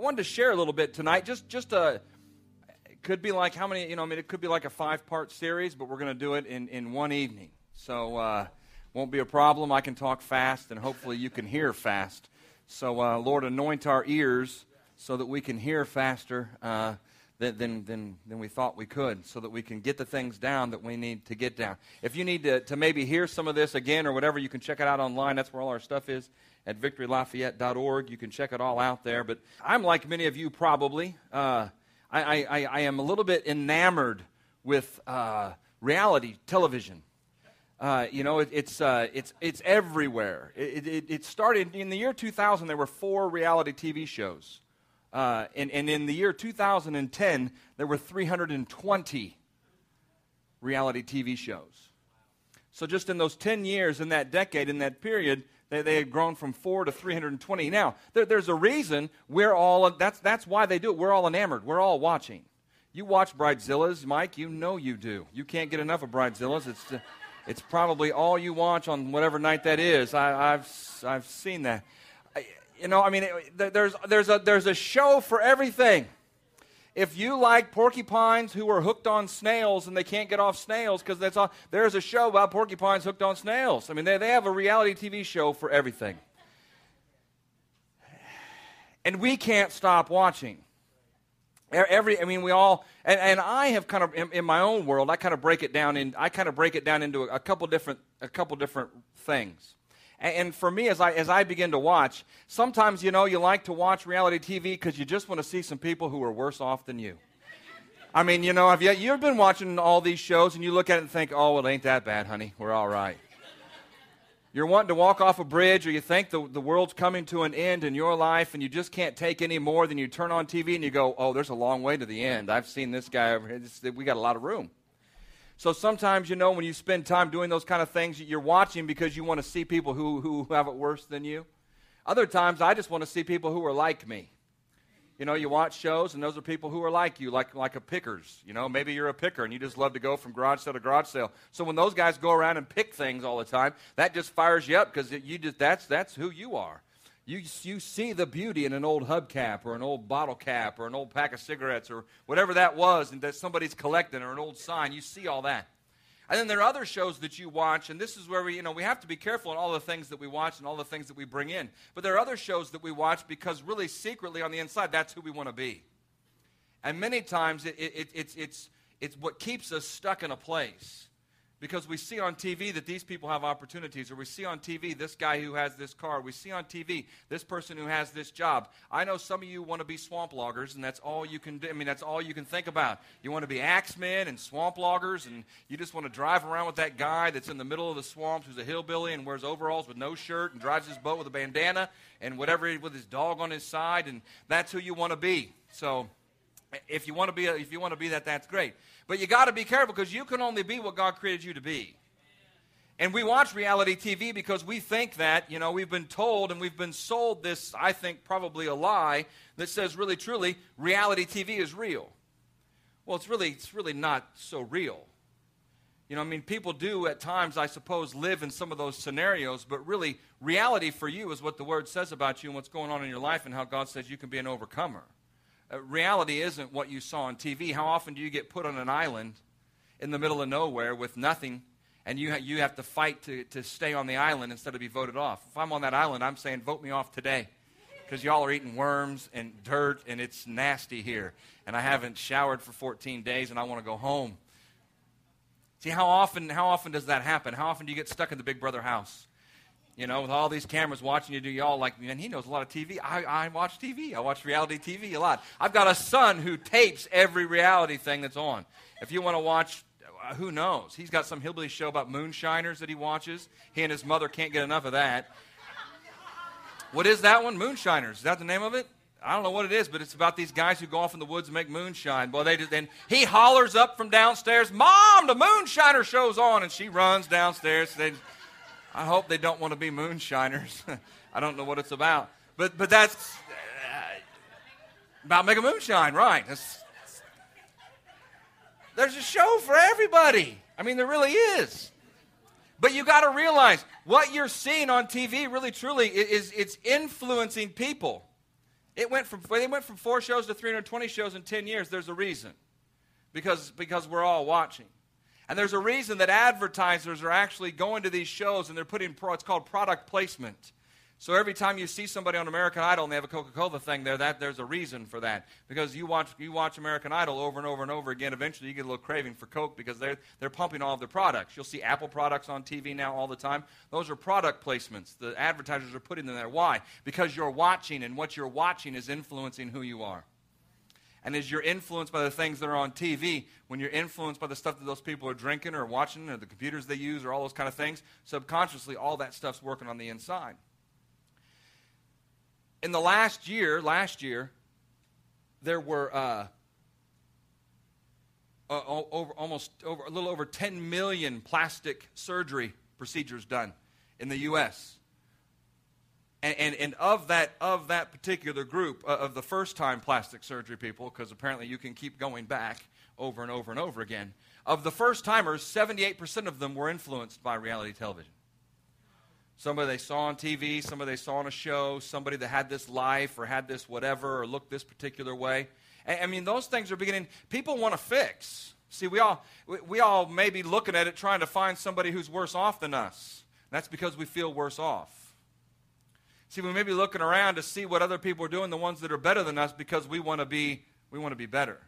I wanted to share a little bit tonight. Just, just a, it could be like how many, you know, I mean, it could be like a five part series, but we're going to do it in, in one evening. So, uh, won't be a problem. I can talk fast, and hopefully you can hear fast. So, uh, Lord, anoint our ears so that we can hear faster uh, than, than, than, we thought we could, so that we can get the things down that we need to get down. If you need to, to maybe hear some of this again or whatever, you can check it out online. That's where all our stuff is at victorylafayette.org. You can check it all out there. But I'm like many of you probably. Uh, I, I, I, am a little bit enamored with uh, reality television. Uh, you know, it, it's, uh, it's, it's everywhere. It, it, it, started in the year 2000, there were four reality TV shows. Uh, and, and in the year 2010, there were 320 reality TV shows. So, just in those 10 years, in that decade, in that period, they, they had grown from four to 320. Now, there, there's a reason we're all, that's, that's why they do it. We're all enamored. We're all watching. You watch Bridezillas, Mike, you know you do. You can't get enough of Bridezillas. It's, uh, it's probably all you watch on whatever night that is. I, have I've seen that. You know, I mean, it, there's, there's, a, there's a show for everything. If you like porcupines who are hooked on snails and they can't get off snails because there's a show about porcupines hooked on snails. I mean, they, they have a reality TV show for everything. And we can't stop watching. Every, I mean, we all, and, and I have kind of, in, in, my own world, I kind of break it down in, I kind of break it down into a, a couple different, a couple different things. And, for me, as I, as I begin to watch, sometimes, you know, you like to watch reality TV because you just want to see some people who are worse off than you. I mean, you know, have you, you've been watching all these shows and you look at it and think, oh, it ain't that bad, honey. We're all right you're wanting to walk off a bridge or you think the, the world's coming to an end in your life and you just can't take any more than you turn on TV and you go, oh, there's a long way to the end. I've seen this guy over here. We got a lot of room. So sometimes, you know, when you spend time doing those kind of things, you're watching because you want to see people who, who have it worse than you. Other times, I just want to see people who are like me. You know, you watch shows, and those are people who are like you, like, like a pickers. You know, maybe you're a picker and you just love to go from garage sale to garage sale. So when those guys go around and pick things all the time, that just fires you up because you just that's that's who you are. You, you see the beauty in an old hubcap or an old bottle cap or an old pack of cigarettes or whatever that was and that somebody's collecting or an old sign. You see all that. And then there are other shows that you watch, and this is where we, you know, we have to be careful in all the things that we watch and all the things that we bring in. But there are other shows that we watch because really secretly on the inside, that's who we want to be. And many times it, it, it, it's, it's, it's what keeps us stuck in a place because we see on TV that these people have opportunities, or we see on TV this guy who has this car, we see on TV this person who has this job. I know some of you want to be swamp loggers, and that's all you can do. I mean, that's all you can think about. You want to be axemen and swamp loggers, and you just want to drive around with that guy that's in the middle of the swamps who's a hillbilly and wears overalls with no shirt and drives his boat with a bandana and whatever with his dog on his side, and that's who you want to be. So if you want to be if you want to be that that's great but you got to be careful because you can only be what god created you to be. And we watch reality tv because we think that you know we've been told and we've been sold this i think probably a lie that says really truly reality tv is real. Well it's really it's really not so real. You know i mean people do at times i suppose live in some of those scenarios but really reality for you is what the word says about you and what's going on in your life and how god says you can be an overcomer uh, reality isn't what you saw on TV. How often do you get put on an island in the middle of nowhere with nothing, and you, ha- you have to fight to, to stay on the island instead of be voted off? If I'm on that island, I'm saying, vote me off today because y'all are eating worms and dirt, and it's nasty here. And I haven't showered for 14 days, and I want to go home. See, how often, how often does that happen? How often do you get stuck in the Big Brother house? You know, with all these cameras watching you do y'all like, man, he knows a lot of TV. I, I watch TV. I watch reality TV a lot. I've got a son who tapes every reality thing that's on. If you want to watch, uh, who knows? He's got some hillbilly show about moonshiners that he watches. He and his mother can't get enough of that. What is that one? Moonshiners. Is that the name of it? I don't know what it is, but it's about these guys who go off in the woods and make moonshine. Well, they just, then he hollers up from downstairs, "Mom, the moonshiner show's on!" And she runs downstairs. They, I hope they don't want to be moonshiners. I don't know what it's about. But, but that's uh, about making moonshine, right? That's, there's a show for everybody. I mean, there really is. But you got to realize what you're seeing on TV really truly is it's influencing people. It went from, they went from four shows to 320 shows in 10 years. There's a reason. Because, because we're all watching. And there's a reason that advertisers are actually going to these shows and they're putting, pro, it's called product placement. So every time you see somebody on American Idol and they have a Coca-Cola thing there, that there's a reason for that. Because you watch you watch American Idol over and over and over again, eventually you get a little craving for Coke because they're they're pumping all of their products. You'll see Apple products on TV now all the time. Those are product placements. The advertisers are putting them there. Why? Because you're watching and what you're watching is influencing who you are. And as you're influenced by the things that are on TV, when you're influenced by the stuff that those people are drinking or watching or the computers they use or all those kind of things, subconsciously all that stuff's working on the inside in the last year, last year, there were uh, over, almost over, a little over 10 million plastic surgery procedures done in the U.S. And, and, and, of, that, of that particular group, uh, of the first time plastic surgery people, because apparently you can keep going back over and over and over again, of the first timers, 78% of them were influenced by reality television somebody they saw on TV, somebody they saw on a show, somebody that had this life or had this whatever or looked this particular way. I mean, those things are beginning, people want to fix. See, we all, we all may be looking at it trying to find somebody who's worse off than us. That's because we feel worse off. See, we may be looking around to see what other people are doing, the ones that are better than us, because we want to be, we want to be better.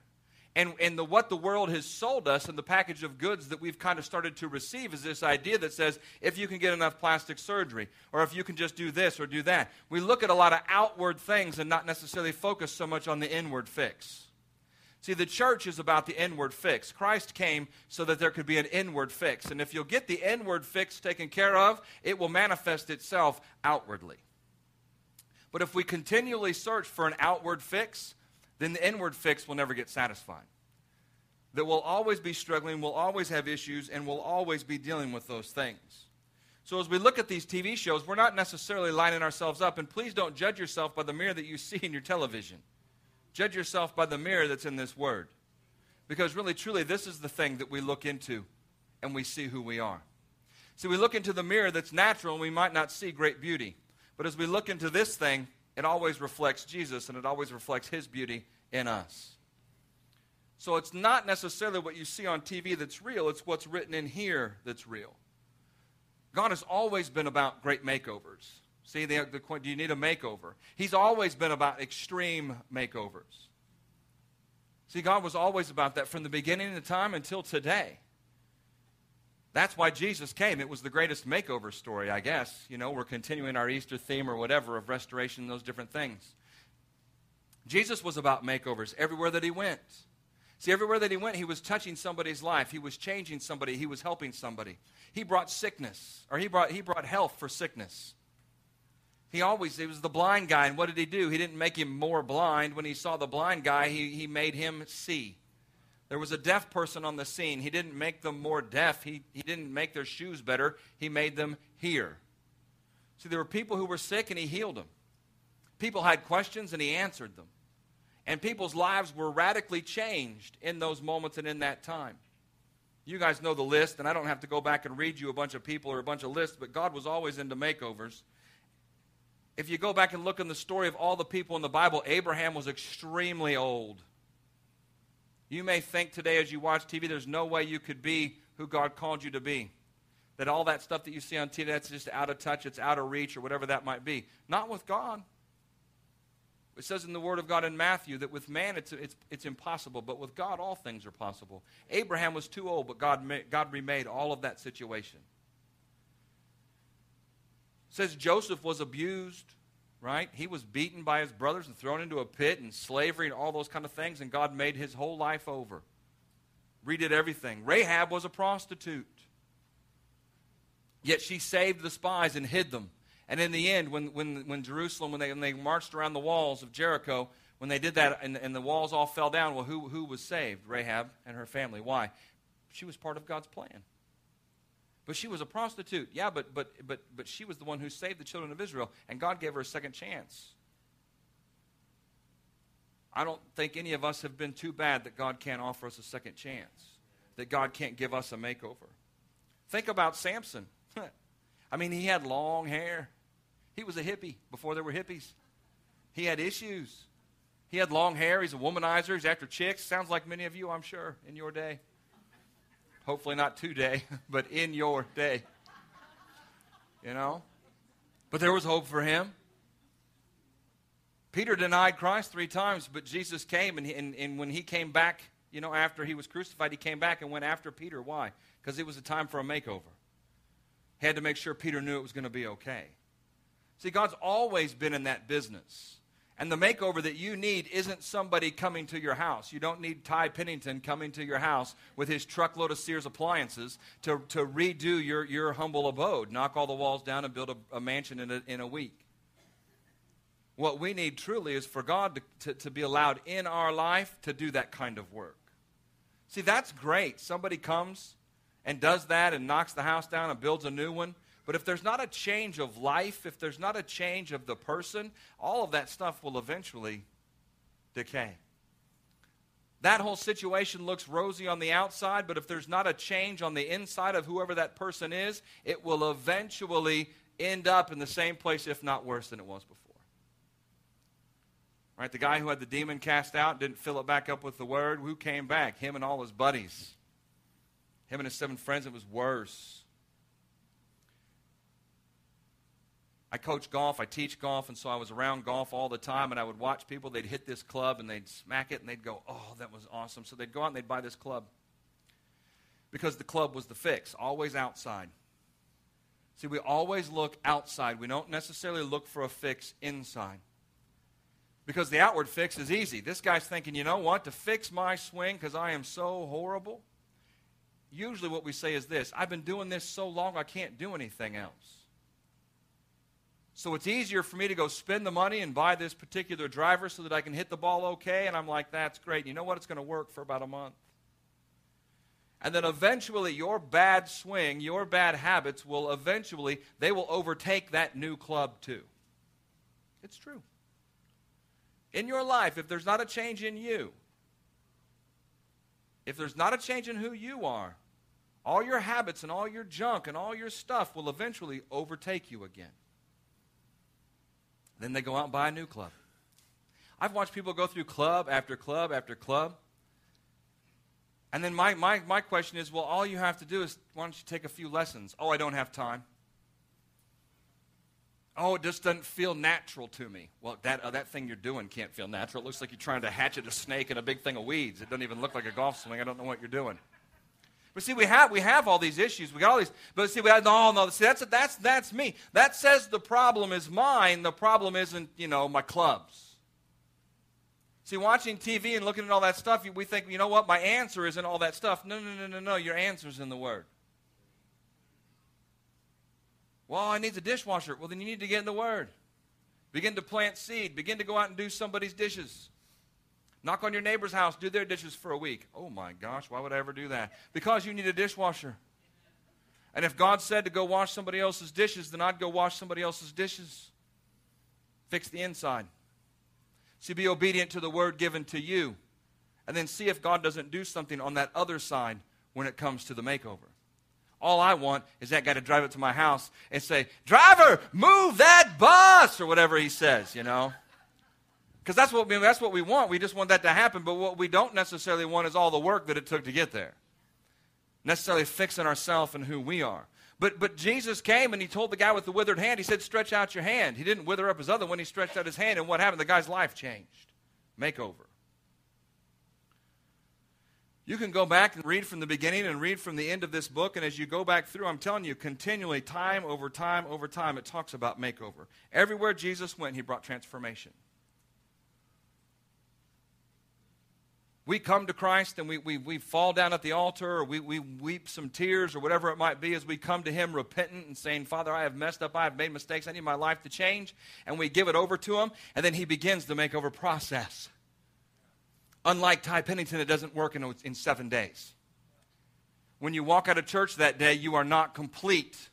And, and the, what the world has sold us and the package of goods that we've kind of started to receive is this idea that says if you can get enough plastic surgery, or if you can just do this or do that. We look at a lot of outward things and not necessarily focus so much on the inward fix. See, the church is about the inward fix. Christ came so that there could be an inward fix. And if you'll get the inward fix taken care of, it will manifest itself outwardly. But if we continually search for an outward fix, then the inward fix will never get satisfied. That we'll always be struggling, we'll always have issues, and we'll always be dealing with those things. So as we look at these TV shows, we're not necessarily lining ourselves up, and please don't judge yourself by the mirror that you see in your television. Judge yourself by the mirror that's in this word. Because really, truly, this is the thing that we look into and we see who we are. See, we look into the mirror that's natural and we might not see great beauty. But as we look into this thing, it always reflects Jesus and it always reflects His beauty in us. So it's not necessarily what you see on TV that's real, it's what's written in here that's real. God has always been about great makeovers. See, the, the, do you need a makeover? He's always been about extreme makeovers. See, God was always about that from the beginning of time until today. That's why Jesus came. It was the greatest makeover story, I guess. You know, we're continuing our Easter theme or whatever of restoration those different things. Jesus was about makeovers everywhere that he went. See, everywhere that he went, he was touching somebody's life. He was changing somebody. He was helping somebody. He brought sickness, or he brought, he brought health for sickness. He always, he was the blind guy, and what did he do? He didn't make him more blind. When he saw the blind guy, he, he made him see. There was a deaf person on the scene. He didn't make them more deaf, he, he didn't make their shoes better, he made them hear. See, there were people who were sick, and he healed them. People had questions, and he answered them. And people's lives were radically changed in those moments and in that time. You guys know the list, and I don't have to go back and read you a bunch of people or a bunch of lists, but God was always into makeovers. If you go back and look in the story of all the people in the Bible, Abraham was extremely old. You may think today as you watch TV, there's no way you could be who God called you to be. That all that stuff that you see on TV, that's just out of touch, it's out of reach, or whatever that might be. Not with God. It says in the Word of God in Matthew that with man it's, it's, it's impossible, but with God all things are possible. Abraham was too old, but God, God remade all of that situation. It says Joseph was abused, right? He was beaten by his brothers and thrown into a pit and slavery and all those kind of things, and God made his whole life over. Redid everything. Rahab was a prostitute. Yet she saved the spies and hid them. And in the end, when, when, when Jerusalem, when they, when they marched around the walls of Jericho, when they did that and, and the walls all fell down, well, who, who was saved? Rahab and her family. Why? She was part of God's plan. But she was a prostitute. Yeah, but, but, but, but she was the one who saved the children of Israel, and God gave her a second chance. I don't think any of us have been too bad that God can't offer us a second chance, that God can't give us a makeover. Think about Samson. I mean, he had long hair. He was a hippie before there were hippies. He had issues. He had long hair. He's a womanizer. He's after chicks. Sounds like many of you, I'm sure, in your day. Hopefully not today, but in your day. You know? But there was hope for him. Peter denied Christ three times, but Jesus came, and, and, and when he came back, you know, after he was crucified, he came back and went after Peter. Why? Because it was a time for a makeover. He had to make sure Peter knew it was going to be okay. See, God's always been in that business. And the makeover that you need isn't somebody coming to your house. You don't need Ty Pennington coming to your house with his truckload of Sears appliances to, to redo your, your humble abode, knock all the walls down, and build a, a mansion in a, in a week. What we need truly is for God to, to, to be allowed in our life to do that kind of work. See, that's great. Somebody comes and does that and knocks the house down and builds a new one. But if there's not a change of life, if there's not a change of the person, all of that stuff will eventually decay. That whole situation looks rosy on the outside, but if there's not a change on the inside of whoever that person is, it will eventually end up in the same place, if not worse than it was before. Right, the guy who had the demon cast out didn't fill it back up with the word. Who came back? Him and all his buddies. Him and his seven friends, it was worse. I coach golf, I teach golf, and so I was around golf all the time, and I would watch people. They'd hit this club and they'd smack it, and they'd go, Oh, that was awesome. So they'd go out and they'd buy this club because the club was the fix, always outside. See, we always look outside. We don't necessarily look for a fix inside. Because the outward fix is easy. This guy's thinking, you know what? To fix my swing because I am so horrible. Usually, what we say is this I've been doing this so long, I can't do anything else. So it's easier for me to go spend the money and buy this particular driver so that I can hit the ball okay. And I'm like, that's great. You know what? It's going to work for about a month. And then eventually, your bad swing, your bad habits will eventually, they will overtake that new club too. It's true. In your life, if there's not a change in you, if there's not a change in who you are, all your habits and all your junk and all your stuff will eventually overtake you again. Then they go out and buy a new club. I've watched people go through club after club after club. And then my, my, my question is well, all you have to do is why don't you take a few lessons? Oh, I don't have time. Oh, it just doesn't feel natural to me. Well, that, uh, that thing you're doing can't feel natural. It looks like you're trying to hatchet a snake in a big thing of weeds. It doesn't even look like a golf swing. I don't know what you're doing. But see, we have, we have all these issues. We got all these. But see, we have, no, no. See, that's, that's, that's me. That says the problem is mine. The problem isn't, you know, my clubs. See, watching TV and looking at all that stuff, we think, you know what? My answer isn't all that stuff. No, no, no, no, no. Your answer's in the Word. Well, I need a dishwasher. Well, then you need to get in the Word. Begin to plant seed. Begin to go out and do somebody's dishes. Knock on your neighbor's house, do their dishes for a week. Oh my gosh, why would I ever do that? Because you need a dishwasher. And if God said to go wash somebody else's dishes, then I'd go wash somebody else's dishes. Fix the inside. See, be obedient to the word given to you. And then see if God doesn't do something on that other side when it comes to the makeover. All I want is that guy to drive it to my house and say, Driver, move that bus, or whatever he says, you know. Because that's what, we, that's what we want. We just want that to happen. But what we don't necessarily want is all the work that it took to get there. Necessarily fixing ourselves and who we are. But, but Jesus came and he told the guy with the withered hand, he said, Stretch out your hand. He didn't wither up his other one, he stretched out his hand. And what happened? The guy's life changed. Makeover. You can go back and read from the beginning and read from the end of this book. And as you go back through, I'm telling you, continually, time over time over time, it talks about makeover. Everywhere Jesus went, he brought transformation. We come to Christ and we, we, we fall down at the altar or we, we weep some tears or whatever it might be as we come to Him repentant and saying, Father, I have messed up, I have made mistakes, I need my life to change. And we give it over to Him, and then He begins the makeover process. Unlike Ty Pennington, it doesn't work in, in seven days. When you walk out of church that day, you are not complete.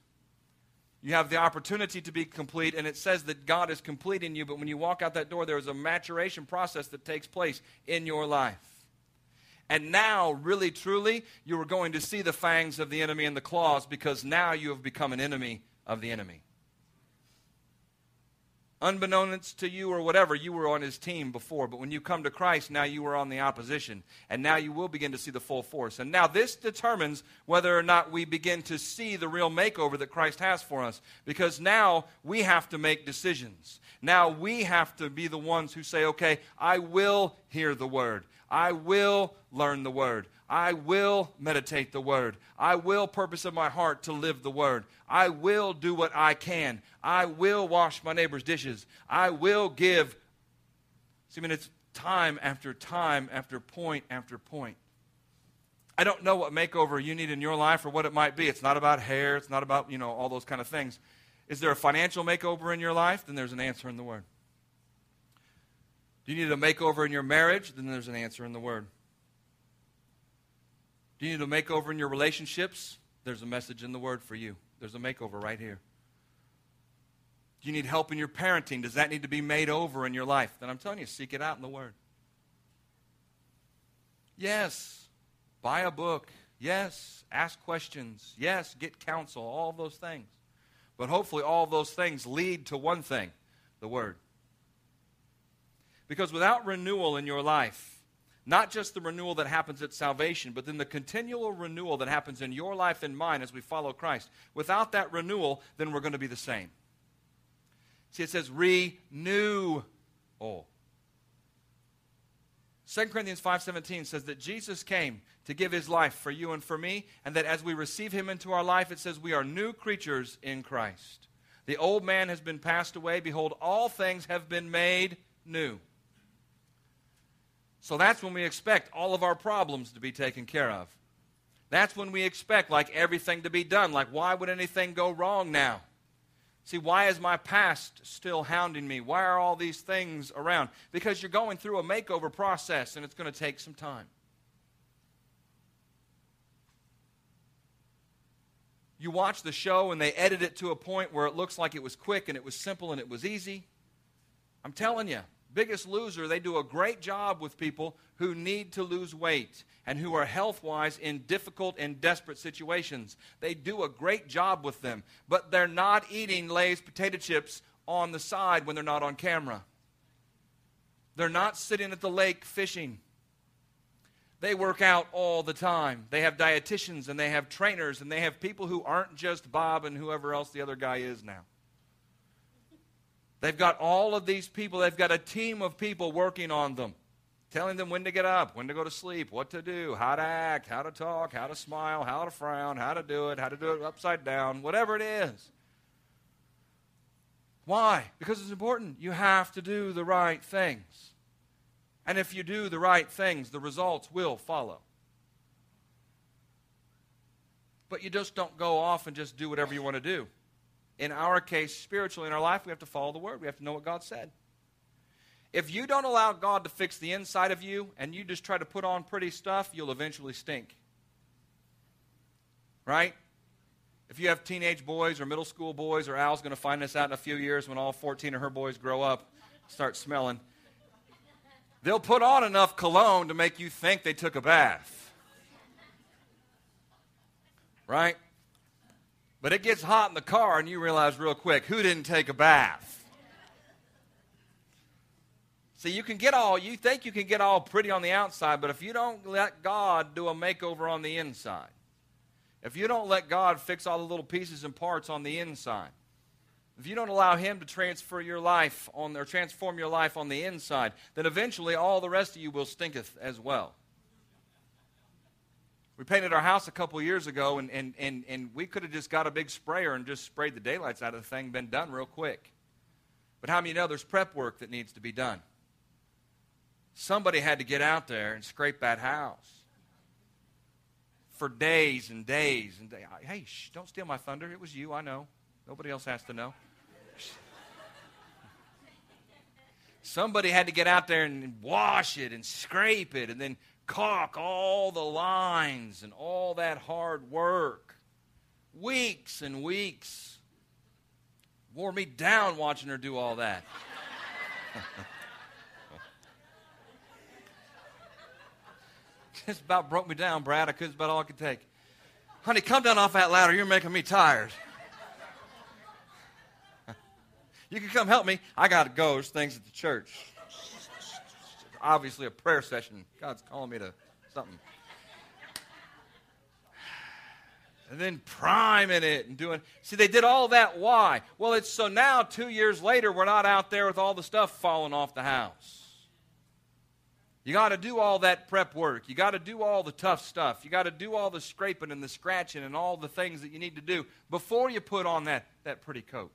You have the opportunity to be complete, and it says that God is complete in you, but when you walk out that door, there is a maturation process that takes place in your life. And now, really, truly, you are going to see the fangs of the enemy and the claws because now you have become an enemy of the enemy. unbeknownst to you or whatever, you were on his team before. But when you come to Christ, now you are on the opposition. And now you will begin to see the full force. And now this determines whether or not we begin to see the real makeover that Christ has for us. Because now we have to make decisions. Now we have to be the ones who say, okay, I will hear the word. I will learn the word. I will meditate the word. I will purpose in my heart to live the word. I will do what I can. I will wash my neighbor's dishes. I will give. See, I mean, it's time after time after point after point. I don't know what makeover you need in your life or what it might be. It's not about hair. It's not about, you know, all those kind of things. Is there a financial makeover in your life? Then there's an answer in the Word. Do you need a makeover in your marriage? Then there's an answer in the Word. Do you need a makeover in your relationships? There's a message in the Word for you. There's a makeover right here. Do you need help in your parenting? Does that need to be made over in your life? Then I'm telling you, seek it out in the Word. Yes, buy a book. Yes, ask questions. Yes, get counsel. All those things. But hopefully, all those things lead to one thing the Word. Because without renewal in your life, not just the renewal that happens at salvation, but then the continual renewal that happens in your life and mine as we follow Christ. Without that renewal, then we're going to be the same. See, it says renew. Oh. 2 Corinthians 5:17 says that Jesus came to give his life for you and for me, and that as we receive him into our life, it says we are new creatures in Christ. The old man has been passed away. Behold, all things have been made new. So that's when we expect all of our problems to be taken care of. That's when we expect, like, everything to be done. Like, why would anything go wrong now? See, why is my past still hounding me? Why are all these things around? Because you're going through a makeover process and it's going to take some time. You watch the show and they edit it to a point where it looks like it was quick and it was simple and it was easy. I'm telling you, Biggest Loser, they do a great job with people who need to lose weight and who are health wise in difficult and desperate situations. They do a great job with them, but they're not eating Lay's potato chips on the side when they're not on camera. They're not sitting at the lake fishing. They work out all the time. They have dietitians and they have trainers and they have people who aren't just Bob and whoever else the other guy is now. They've got all of these people, they've got a team of people working on them, telling them when to get up, when to go to sleep, what to do, how to act, how to talk, how to smile, how to frown, how to do it, how to do it upside down, whatever it is. Why? Because it's important. You have to do the right things. And if you do the right things, the results will follow. But you just don't go off and just do whatever you want to do in our case, spiritually in our life, we have to follow the Word. We have to know what God said. If you don't allow God to fix the inside of you and you just try to put on pretty stuff, you'll eventually stink. Right? If you have teenage boys or middle school boys, or Al's going to find this out in a few years when all 14 of her boys grow up, start smelling, they'll put on enough cologne to make you think they took a bath. Right? But it gets hot in the car, and you realize real quick who didn't take a bath. See, you can get all, you think you can get all pretty on the outside, but if you don't let God do a makeover on the inside, if you don't let God fix all the little pieces and parts on the inside, if you don't allow Him to transfer your life on, or transform your life on the inside, then eventually all the rest of you will stinketh as well. We painted our house a couple years ago, and, and, and, and we could have just got a big sprayer and just sprayed the daylights out of the thing, been done real quick. But how many know there's prep work that needs to be done? Somebody had to get out there and scrape that house for days and days and days. Hey, shh, don't steal my thunder. It was you, I know. Nobody else has to know. Somebody had to get out there and wash it and scrape it and then caulk all the lines and all that hard work. Weeks and weeks. Wore me down watching her do all that. Just about broke me down, Brad. I could, about all I could take. Honey, come down off that ladder. You're making me tired. You can come help me. I got to go. There's things at the church. Obviously, a prayer session. God's calling me to something. and then priming it and doing. See, they did all that. Why? Well, it's so now, two years later, we're not out there with all the stuff falling off the house. You got to do all that prep work. You got to do all the tough stuff. You got to do all the scraping and the scratching and all the things that you need to do before you put on that, that pretty coat.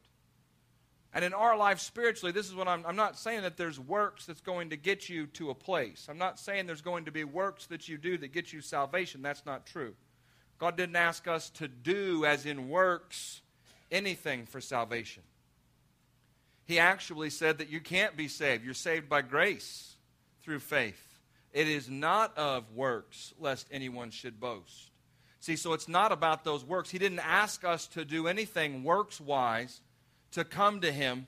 And in our life spiritually, this is what I'm, I'm not saying that there's works that's going to get you to a place. I'm not saying there's going to be works that you do that get you salvation. That's not true. God didn't ask us to do, as in works, anything for salvation. He actually said that you can't be saved. You're saved by grace through faith. It is not of works, lest anyone should boast. See, so it's not about those works. He didn't ask us to do anything works wise to come to Him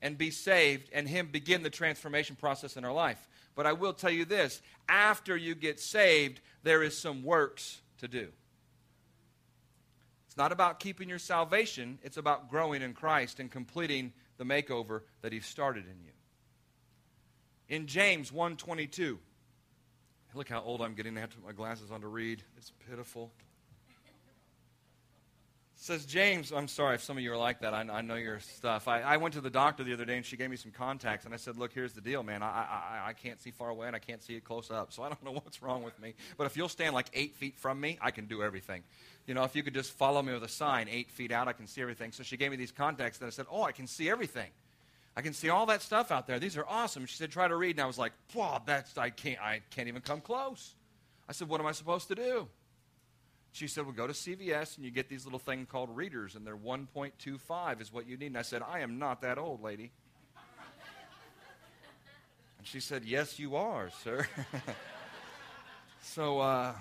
and be saved and Him begin the transformation process in our life. But I will tell you this after you get saved, there is some works to do. It's not about keeping your salvation, it's about growing in Christ and completing the makeover that He started in you. In James 1:22, look how old I'm getting. I have to put my glasses on to read. It's pitiful says James, I'm sorry if some of you are like that. I, I know your stuff. I, I, went to the doctor the other day and she gave me some contacts and I said, look, here's the deal, man. I, I, I can't see far away and I can't see it close up. So I don't know what's wrong with me. But if you'll stand like eight feet from me, I can do everything. You know, if you could just follow me with a sign eight feet out, I can see everything. So she gave me these contacts and I said, oh, I can see everything. I can see all that stuff out there. These are awesome. She said, try to read. And I was like, wow, that's, I can't, I can't even come close. I said, what am I supposed to do? She said, Well, go to CVS and you get these little things called readers, and they're 1.25 is what you need. And I said, I am not that old, lady. and she said, Yes, you are, sir. so, uh,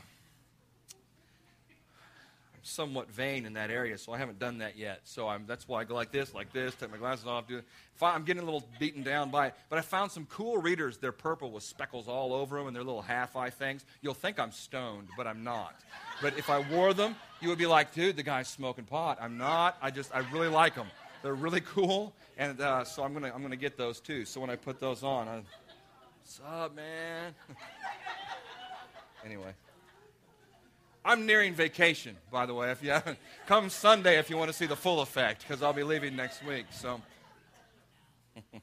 somewhat vain in that area, so I haven't done that yet. So I'm, that's why I go like this, like this, take my glasses off, do it. I'm getting a little beaten down by it. But I found some cool readers. They're purple with speckles all over them, and they're little half eye things. You'll think I'm stoned, but I'm not. But if I wore them, you would be like, dude, the guy's smoking pot. I'm not. I just, I really like them. They're really cool, and uh, so I'm gonna, I'm gonna get those too. So when I put those on, I, what's up, man? anyway. I'm nearing vacation, by the way. If you haven't, come Sunday if you want to see the full effect, because I'll be leaving next week. So.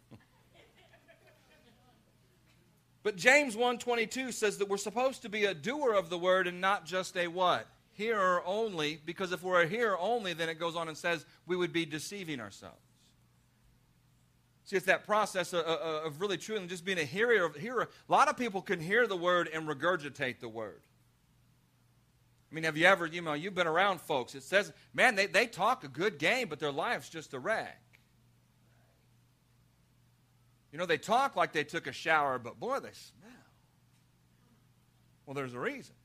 but James 1:22 says that we're supposed to be a doer of the word and not just a what? Hearer only, because if we're a hearer only, then it goes on and says we would be deceiving ourselves. See, it's that process of, of really truly just being a hearer, hearer. A lot of people can hear the word and regurgitate the word. I mean, have you ever, you know, you've been around folks. It says, man, they, they talk a good game, but their life's just a wreck. You know, they talk like they took a shower, but boy, they smell. Well, there's a reason.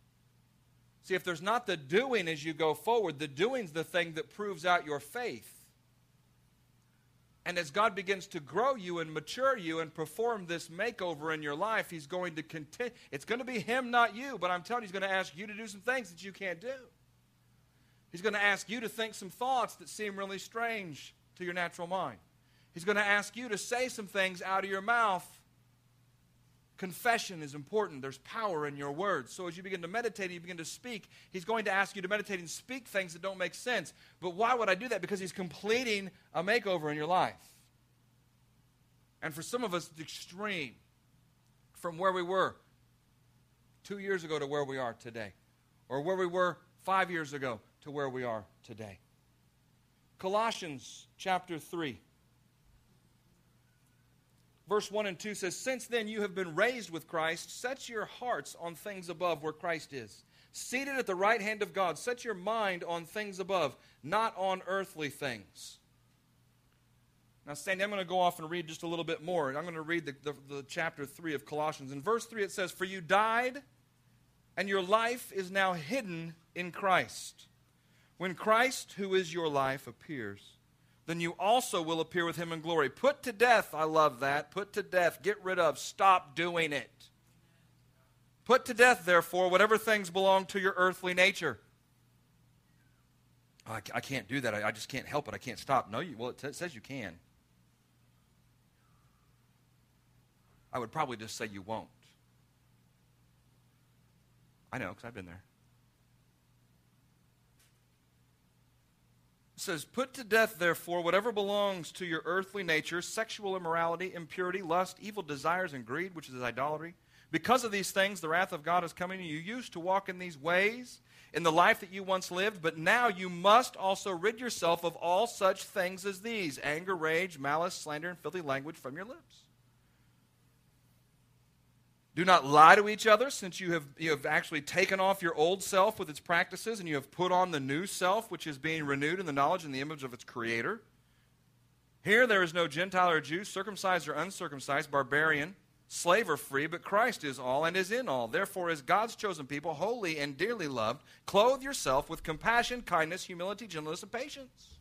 See, if there's not the doing as you go forward, the doing's the thing that proves out your faith. And as God begins to grow you and mature you and perform this makeover in your life, He's going to continue. It's going to be Him, not you, but I'm telling you, He's going to ask you to do some things that you can't do. He's going to ask you to think some thoughts that seem really strange to your natural mind. He's going to ask you to say some things out of your mouth. Confession is important. There's power in your words. So as you begin to meditate, you begin to speak, he's going to ask you to meditate and speak things that don't make sense. But why would I do that? Because he's completing a makeover in your life. And for some of us, it's extreme from where we were two years ago to where we are today, or where we were five years ago to where we are today. Colossians chapter 3 verse 1 and 2 says, Since then you have been raised with Christ, set your hearts on things above where Christ is. Seated at the right hand of God, set your mind on things above, not on earthly things. Now, Sandy, I'm going to go off and read just a little bit more. I'm going to read the, the, the chapter 3 of Colossians. In verse 3, it says, For you died, and your life is now hidden in Christ. When Christ, who is your life, appears, then you also will appear with him in glory. Put to death, I love that. Put to death, get rid of, stop doing it. Put to death, therefore, whatever things belong to your earthly nature. Oh, I, I can't do that. I, I, just can't help it. I can't stop. No, you, well, it, t- it says you can. I would probably just say you won't. I know, because I've been there. Says, Put to death, therefore, whatever belongs to your earthly nature sexual immorality, impurity, lust, evil desires, and greed, which is idolatry. Because of these things, the wrath of God is coming. To you used to walk in these ways in the life that you once lived, but now you must also rid yourself of all such things as these anger, rage, malice, slander, and filthy language from your lips. Do not lie to each other, since you have, you have actually taken off your old self with its practices, and you have put on the new self, which is being renewed in the knowledge and the image of its Creator. Here there is no Gentile or Jew, circumcised or uncircumcised, barbarian slave or free, but Christ is all and is in all. Therefore, as God's chosen people, holy and dearly loved, clothe yourself with compassion, kindness, humility, gentleness, and patience.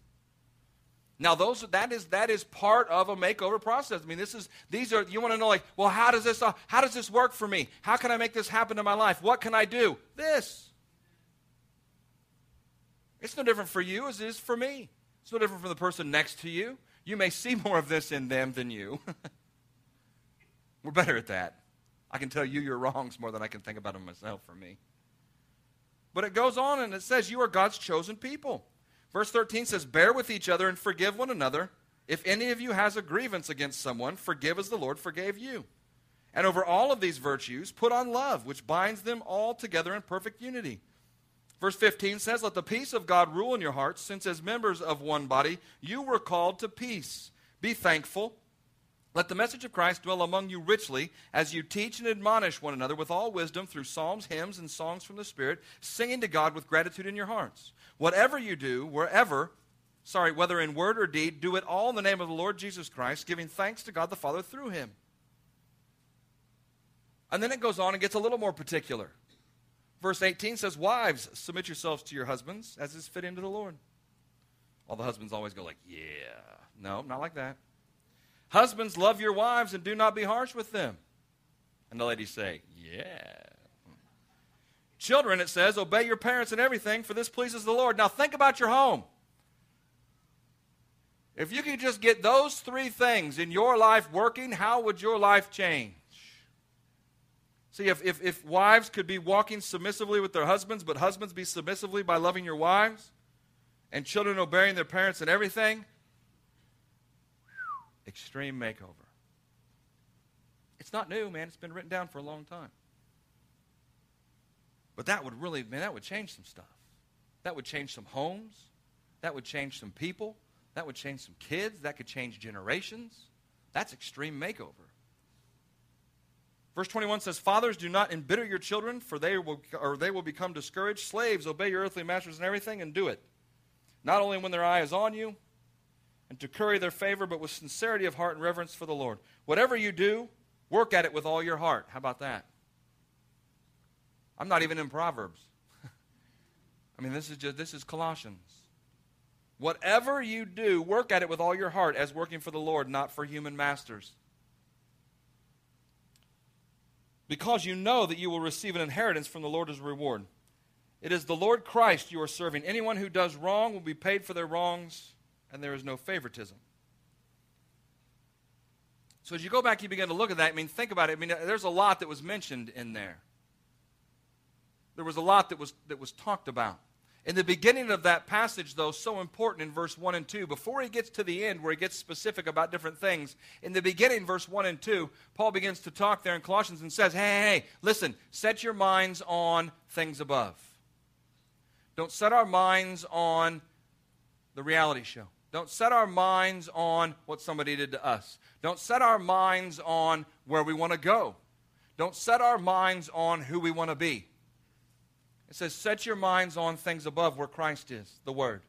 Now, those that is that is part of a makeover process. I mean, this is these are you want to know like, well, how does this uh, how does this work for me? How can I make this happen in my life? What can I do? This. It's no different for you as it is for me. It's no different from the person next to you. You may see more of this in them than you. We're better at that. I can tell you your wrongs more than I can think about them myself for me. But it goes on and it says, You are God's chosen people. Verse 13 says, Bear with each other and forgive one another. If any of you has a grievance against someone, forgive as the Lord forgave you. And over all of these virtues, put on love, which binds them all together in perfect unity. Verse 15 says, Let the peace of God rule in your hearts, since as members of one body you were called to peace. Be thankful. Let the message of Christ dwell among you richly as you teach and admonish one another with all wisdom through psalms, hymns, and songs from the Spirit, singing to God with gratitude in your hearts. Whatever you do, wherever, sorry, whether in word or deed, do it all in the name of the Lord Jesus Christ, giving thanks to God the Father through him. And then it goes on and gets a little more particular. Verse 18 says, Wives, submit yourselves to your husbands as is fit to the Lord. All the husbands always go like, Yeah. No, not like that. Husbands, love your wives and do not be harsh with them. And the ladies say, Yeah. Children, it says, obey your parents in everything, for this pleases the Lord. Now think about your home. If you could just get those three things in your life working, how would your life change? See, if, if, if wives could be walking submissively with their husbands, but husbands be submissively by loving your wives, and children obeying their parents in everything, extreme makeover. It's not new, man. It's been written down for a long time. But that would really, man, that would change some stuff. That would change some homes. That would change some people. That would change some kids. That could change generations. That's extreme makeover. Verse 21 says, Fathers, do not embitter your children, for they will, or they will become discouraged. Slaves, obey your earthly masters in everything and do it. Not only when their eye is on you, and to curry their favor, but with sincerity of heart and reverence for the Lord. Whatever you do, work at it with all your heart. How about that? I'm not even in Proverbs. I mean, this is just this is Colossians. Whatever you do, work at it with all your heart as working for the Lord, not for human masters. Because you know that you will receive an inheritance from the Lord as a reward. It is the Lord Christ you are serving. Anyone who does wrong will be paid for their wrongs and there is no favoritism. So as you go back, you begin to look at that. I mean, think about it. I mean, there's a lot that was mentioned in there. There was a lot that was that was talked about. In the beginning of that passage, though, so important in verse 1 and 2, before he gets to the end where he gets specific about different things, in the beginning, verse 1 and 2, Paul begins to talk there in Colossians and says, Hey, hey, hey, listen, set your minds on things above. Don't set our minds on the reality show. Don't set our minds on what somebody did to us. Don't set our minds on where we want to go. Don't set our minds on who we want to be. It says, set your minds on things above where Christ is, the Word.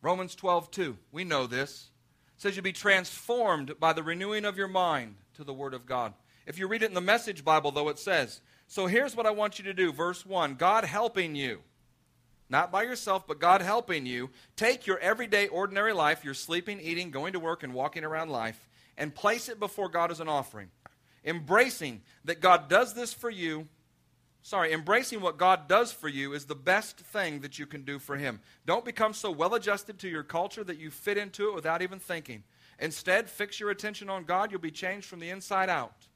Romans 12, 2. We know this. It says You'll be transformed by the renewing of your mind to the Word of God. If you read it in the Message Bible, though, it says, So here's what I want you to do. Verse 1 God helping you not by yourself, but God helping you, take your everyday, ordinary life, your sleeping, eating, going to work, and walking around life, and place it before God as an offering. Embracing that God does this for you, sorry, embracing what God does for you is the best thing that you can do for Him. Don't become so well adjusted to your culture that you fit into it without even thinking. Instead, fix your attention on God. You'll be changed from the inside out.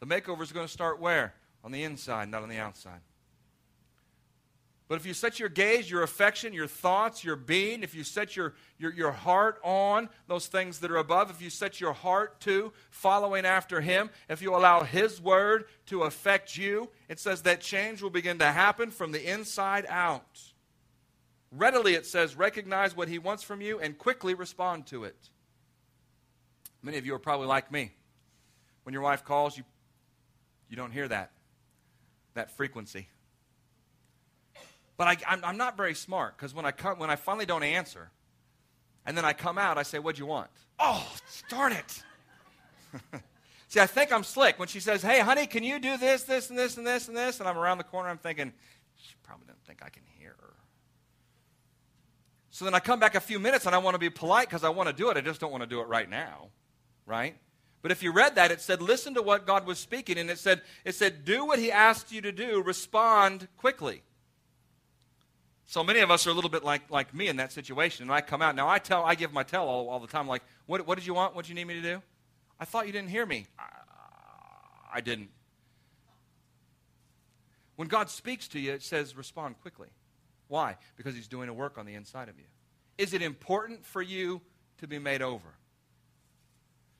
The makeover is going to start where? On the inside, not on the outside. But if you set your gaze, your affection, your thoughts, your being, if you set your, your, your heart on those things that are above, if you set your heart to following after Him, if you allow His word to affect you, it says that change will begin to happen from the inside out. Readily, it says, recognize what He wants from you and quickly respond to it. Many of you are probably like me. When your wife calls, you, you don't hear that, that frequency. But I, am not very smart because when I come, when I finally don't answer, and then I come out, I say, "What'd you want?" Oh, darn it! See, I think I'm slick when she says, "Hey, honey, can you do this, this, and this, and this, and this?" And I'm around the corner, I'm thinking, she probably doesn't think I can hear her. So then I come back a few minutes and I want to be polite because I want to do it. I just don't want to do it right now, right? But if you read that, it said, listen to what God was speaking, and it said, it said, do what He asked you to do, respond quickly. So many of us are a little bit like, like me in that situation. And I come out. Now, I tell, I give my tell all, all the time, like, what, what did you want? What did you need me to do? I thought you didn't hear me. I, I didn't. When God speaks to you, it says respond quickly. Why? Because He's doing a work on the inside of you. Is it important for you to be made over?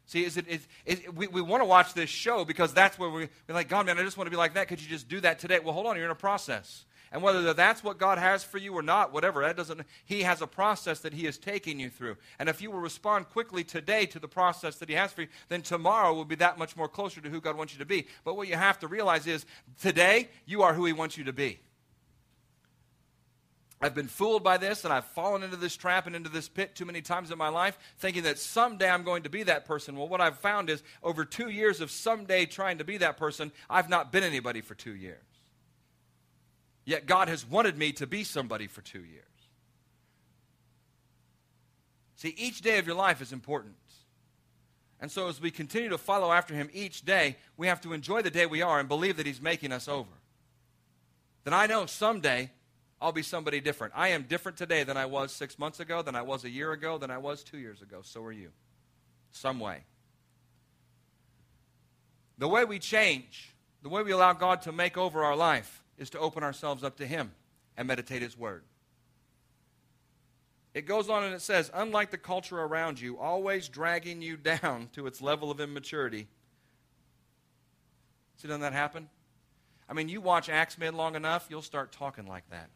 See, is it, is, is, we, we want to watch this show because that's where we, we're like, God, man, I just want to be like that. Could you just do that today? Well, hold on, you're in a process. And whether that's what God has for you or not, whatever, that doesn't, He has a process that He is taking you through. And if you will respond quickly today to the process that He has for you, then tomorrow will be that much more closer to who God wants you to be. But what you have to realize is today, you are who He wants you to be. I've been fooled by this and I've fallen into this trap and into this pit too many times in my life, thinking that someday I'm going to be that person. Well, what I've found is over two years of someday trying to be that person, I've not been anybody for two years. Yet God has wanted me to be somebody for two years. See, each day of your life is important. And so, as we continue to follow after Him each day, we have to enjoy the day we are and believe that He's making us over. Then I know someday I'll be somebody different. I am different today than I was six months ago, than I was a year ago, than I was two years ago. So are you. Some way. The way we change, the way we allow God to make over our life, is to open ourselves up to Him and meditate His Word. It goes on and it says, unlike the culture around you, always dragging you down to its level of immaturity. See, doesn't that happen? I mean, you watch Ax Men long enough, you'll start talking like that.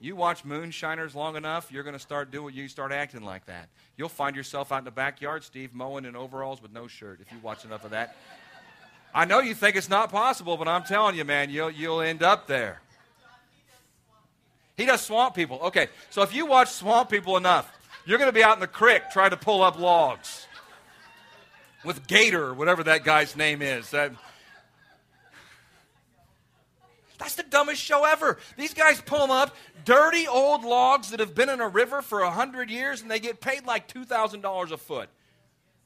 You watch moonshiners long enough, you're going to start doing, you start acting like that. You'll find yourself out in the backyard, Steve mowing in overalls with no shirt if you watch enough of that. I know you think it's not possible, but I'm telling you, man, you'll, you'll end up there. He does swamp people. Okay, so if you watch swamp people enough, you're going to be out in the creek trying to pull up logs with Gator, or whatever that guy's name is. That, that's the dumbest show ever. These guys pull them up, dirty old logs that have been in a river for a hundred years, and they get paid like two thousand dollars a foot.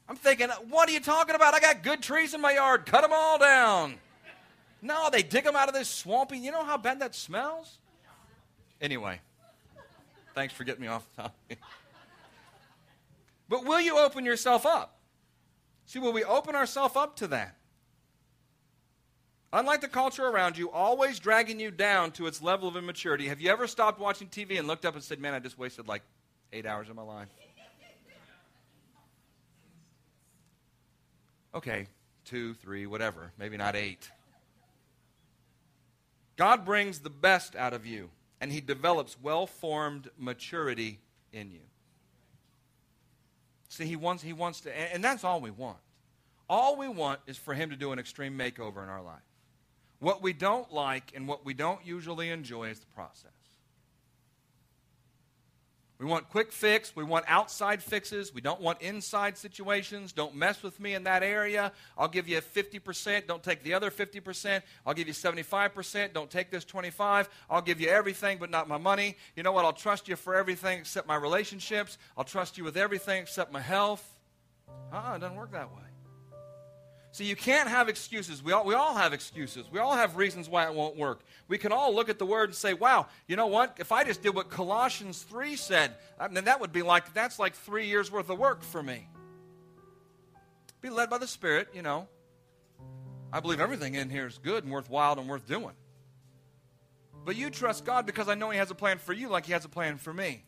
I'm thinking, what are you talking about? I got good trees in my yard. Cut them all down. No, they dig them out of this swampy. You know how bad that smells? Anyway, thanks for getting me off topic. But will you open yourself up? See, will we open ourselves up to that? Unlike the culture around you, always dragging you down to its level of immaturity. Have you ever stopped watching TV and looked up and said, Man, I just wasted like eight hours of my life? Okay, two, three, whatever, maybe not eight. God brings the best out of you, and He develops well formed maturity in you. See, He wants, he wants to, and that's all we want. All we want is for Him to do an extreme makeover in our life. What we don't like and what we don't usually enjoy is the process. We want quick fix. We want outside fixes. We don't want inside situations. Don't mess with me in that area. I'll give you 50%. Don't take the other 50%. I'll give you 75%. Don't take this 25. I'll give you everything but not my money. You know what? I'll trust you for everything except my relationships. I'll trust you with everything except my health. Uh-uh, it doesn't work that way. See, you can't have excuses. We all, we all have excuses. We all have reasons why it won't work. We can all look at the word and say, wow, you know what? If I just did what Colossians 3 said, then that would be like, that's like three years worth of work for me. Be led by the Spirit, you know. I believe everything in here is good and worthwhile and worth doing. But you trust God because I know He has a plan for you like He has a plan for me.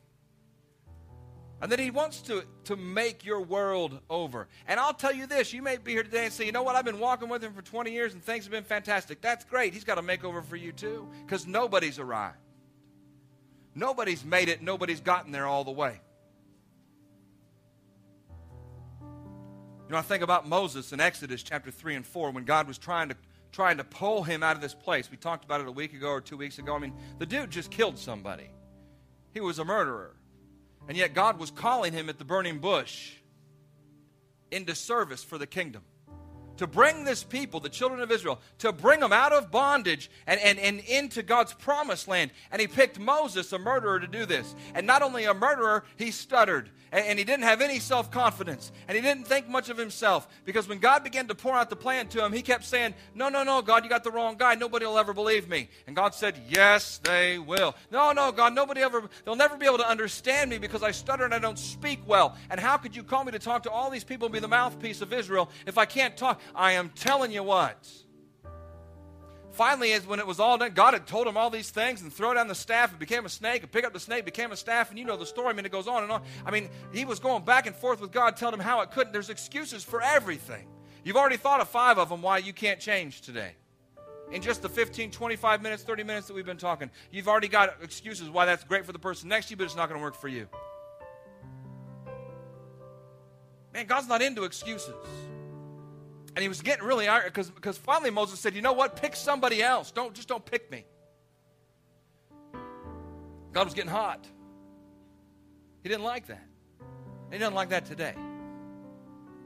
And that He wants to, to make your world over. And I'll tell you this you may be here today and say, you know what, I've been walking with Him for 20 years and things have been fantastic. That's great. He's got a makeover for you too because nobody's arrived. Nobody's made it, nobody's gotten there all the way. You know, I think about Moses in Exodus chapter 3 and 4 when God was trying to trying to pull him out of this place. We talked about it a week ago or two weeks ago. I mean, the dude just killed somebody. He was a murderer. And yet God was calling him at the burning bush into service for the kingdom. To bring this people, the children of Israel, to bring them out of bondage and, and, and into God's promised land. And he picked Moses, a murderer, to do this. And not only a murderer, he stuttered and, and he didn't have any self confidence, and he didn't think much of himself. Because when God began to pour out the plan to him, he kept saying, No, no, no, God, you got the wrong guy. Nobody will ever believe me. And God said, Yes, they will. No, no, God, nobody ever, they'll never be able to understand me because I stutter and I don't speak well. And how could you call me to talk to all these people and be the mouthpiece of Israel if I can't talk? I am telling you what finally, when it was all done, God had told him all these things and throw down the staff, it became a snake, and pick up the snake, became a staff, and you know the story. I mean, it goes on and on. I mean, he was going back and forth with God, telling him how it couldn't. There's excuses for everything. You've already thought of five of them why you can't change today. In just the 15, 25 minutes, 30 minutes that we've been talking, you've already got excuses why that's great for the person next to you, but it's not going to work for you. Man, God's not into excuses. And he was getting really angry because because finally Moses said, "You know what? Pick somebody else. Don't just don't pick me." God was getting hot. He didn't like that. He doesn't like that today.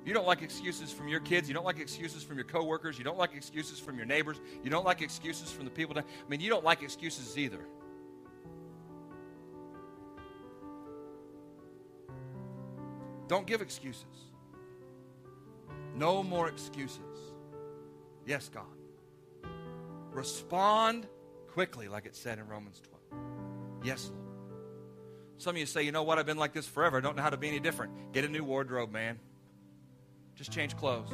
You don't like excuses from your kids. You don't like excuses from your coworkers. You don't like excuses from your neighbors. You don't like excuses from the people. That, I mean, you don't like excuses either. Don't give excuses. No more excuses. Yes, God. Respond quickly, like it said in Romans 12. Yes, Lord. Some of you say, you know what, I've been like this forever. I don't know how to be any different. Get a new wardrobe, man. Just change clothes.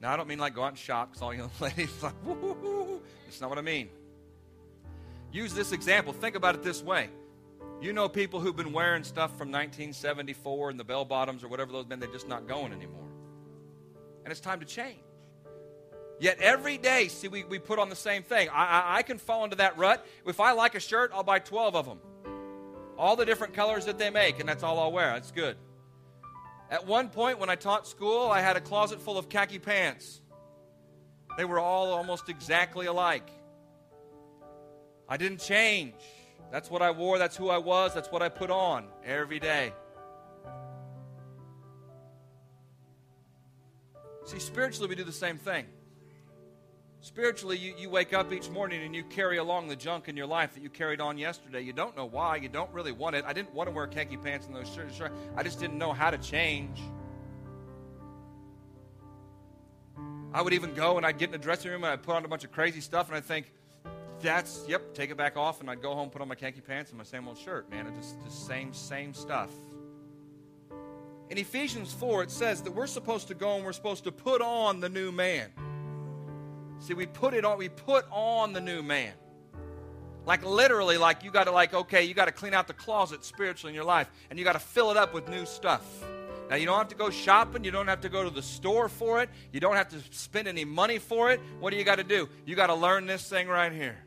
Now, I don't mean like go out and shop because all you ladies like, woo That's not what I mean. Use this example. Think about it this way. You know people who've been wearing stuff from 1974 and the bell bottoms or whatever those been, they're just not going anymore. And it's time to change. Yet every day, see, we, we put on the same thing. I, I, I can fall into that rut. If I like a shirt, I'll buy 12 of them. All the different colors that they make, and that's all I'll wear. That's good. At one point, when I taught school, I had a closet full of khaki pants. They were all almost exactly alike. I didn't change. That's what I wore. That's who I was. That's what I put on every day. See, spiritually, we do the same thing. Spiritually, you, you wake up each morning and you carry along the junk in your life that you carried on yesterday. You don't know why. You don't really want it. I didn't want to wear khaki pants and those shirts. I just didn't know how to change. I would even go and I'd get in the dressing room and I'd put on a bunch of crazy stuff and I'd think, that's yep, take it back off, and I'd go home, put on my khaki pants and my same old shirt. Man, it's just the same same stuff. In Ephesians 4, it says that we're supposed to go and we're supposed to put on the new man. See, we put it on, we put on the new man. Like literally, like you got to like, okay, you got to clean out the closet spiritually in your life, and you got to fill it up with new stuff. Now, you don't have to go shopping. You don't have to go to the store for it. You don't have to spend any money for it. What do you got to do? You got to learn this thing right here.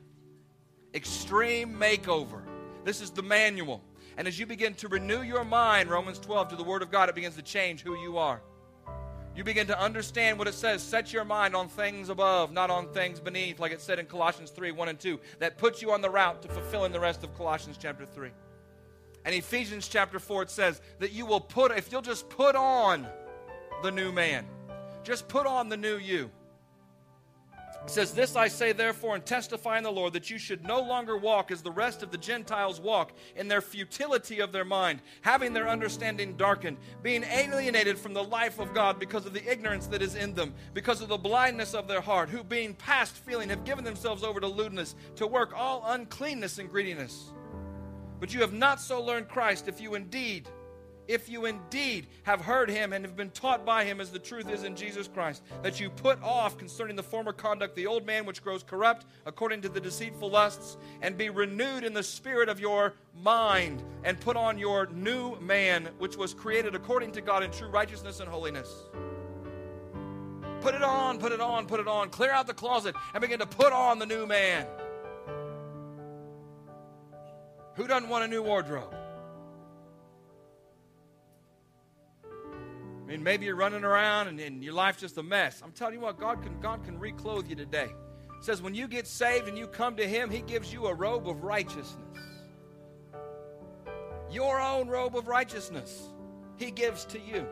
Extreme makeover. This is the manual. And as you begin to renew your mind, Romans 12, to the Word of God, it begins to change who you are. You begin to understand what it says. Set your mind on things above, not on things beneath, like it said in Colossians 3 1 and 2. That puts you on the route to fulfilling the rest of Colossians chapter 3. And Ephesians chapter 4, it says that you will put, if you'll just put on the new man, just put on the new you. Says, This I say therefore and testify in the Lord that you should no longer walk as the rest of the Gentiles walk in their futility of their mind, having their understanding darkened, being alienated from the life of God because of the ignorance that is in them, because of the blindness of their heart, who being past feeling have given themselves over to lewdness, to work all uncleanness and greediness. But you have not so learned Christ if you indeed if you indeed have heard him and have been taught by him as the truth is in Jesus Christ, that you put off concerning the former conduct the old man which grows corrupt according to the deceitful lusts, and be renewed in the spirit of your mind, and put on your new man, which was created according to God in true righteousness and holiness. Put it on, put it on, put it on. Clear out the closet and begin to put on the new man. Who doesn't want a new wardrobe? Mean, maybe you're running around and, and your life's just a mess. I'm telling you what, God can, God can reclothe you today. Says when you get saved and you come to Him, He gives you a robe of righteousness. Your own robe of righteousness, He gives to you.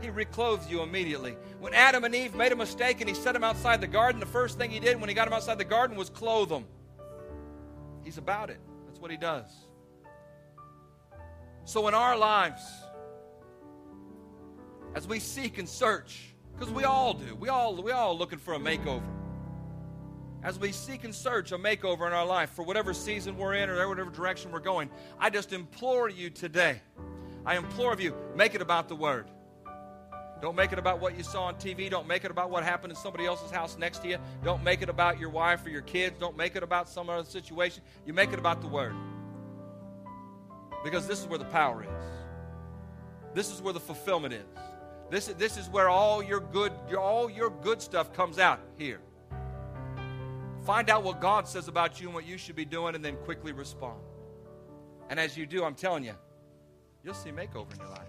He reclothes you immediately. When Adam and Eve made a mistake and He set them outside the garden, the first thing He did when He got them outside the garden was clothe them. He's about it. That's what He does. So in our lives, as we seek and search, because we all do, we all we all looking for a makeover. As we seek and search a makeover in our life for whatever season we're in or whatever direction we're going, I just implore you today. I implore of you, make it about the Word. Don't make it about what you saw on TV. Don't make it about what happened in somebody else's house next to you. Don't make it about your wife or your kids. Don't make it about some other situation. You make it about the Word. Because this is where the power is. This is where the fulfillment is. This, this is where all your good all your good stuff comes out here. Find out what God says about you and what you should be doing, and then quickly respond. And as you do, I'm telling you, you'll see makeover in your life.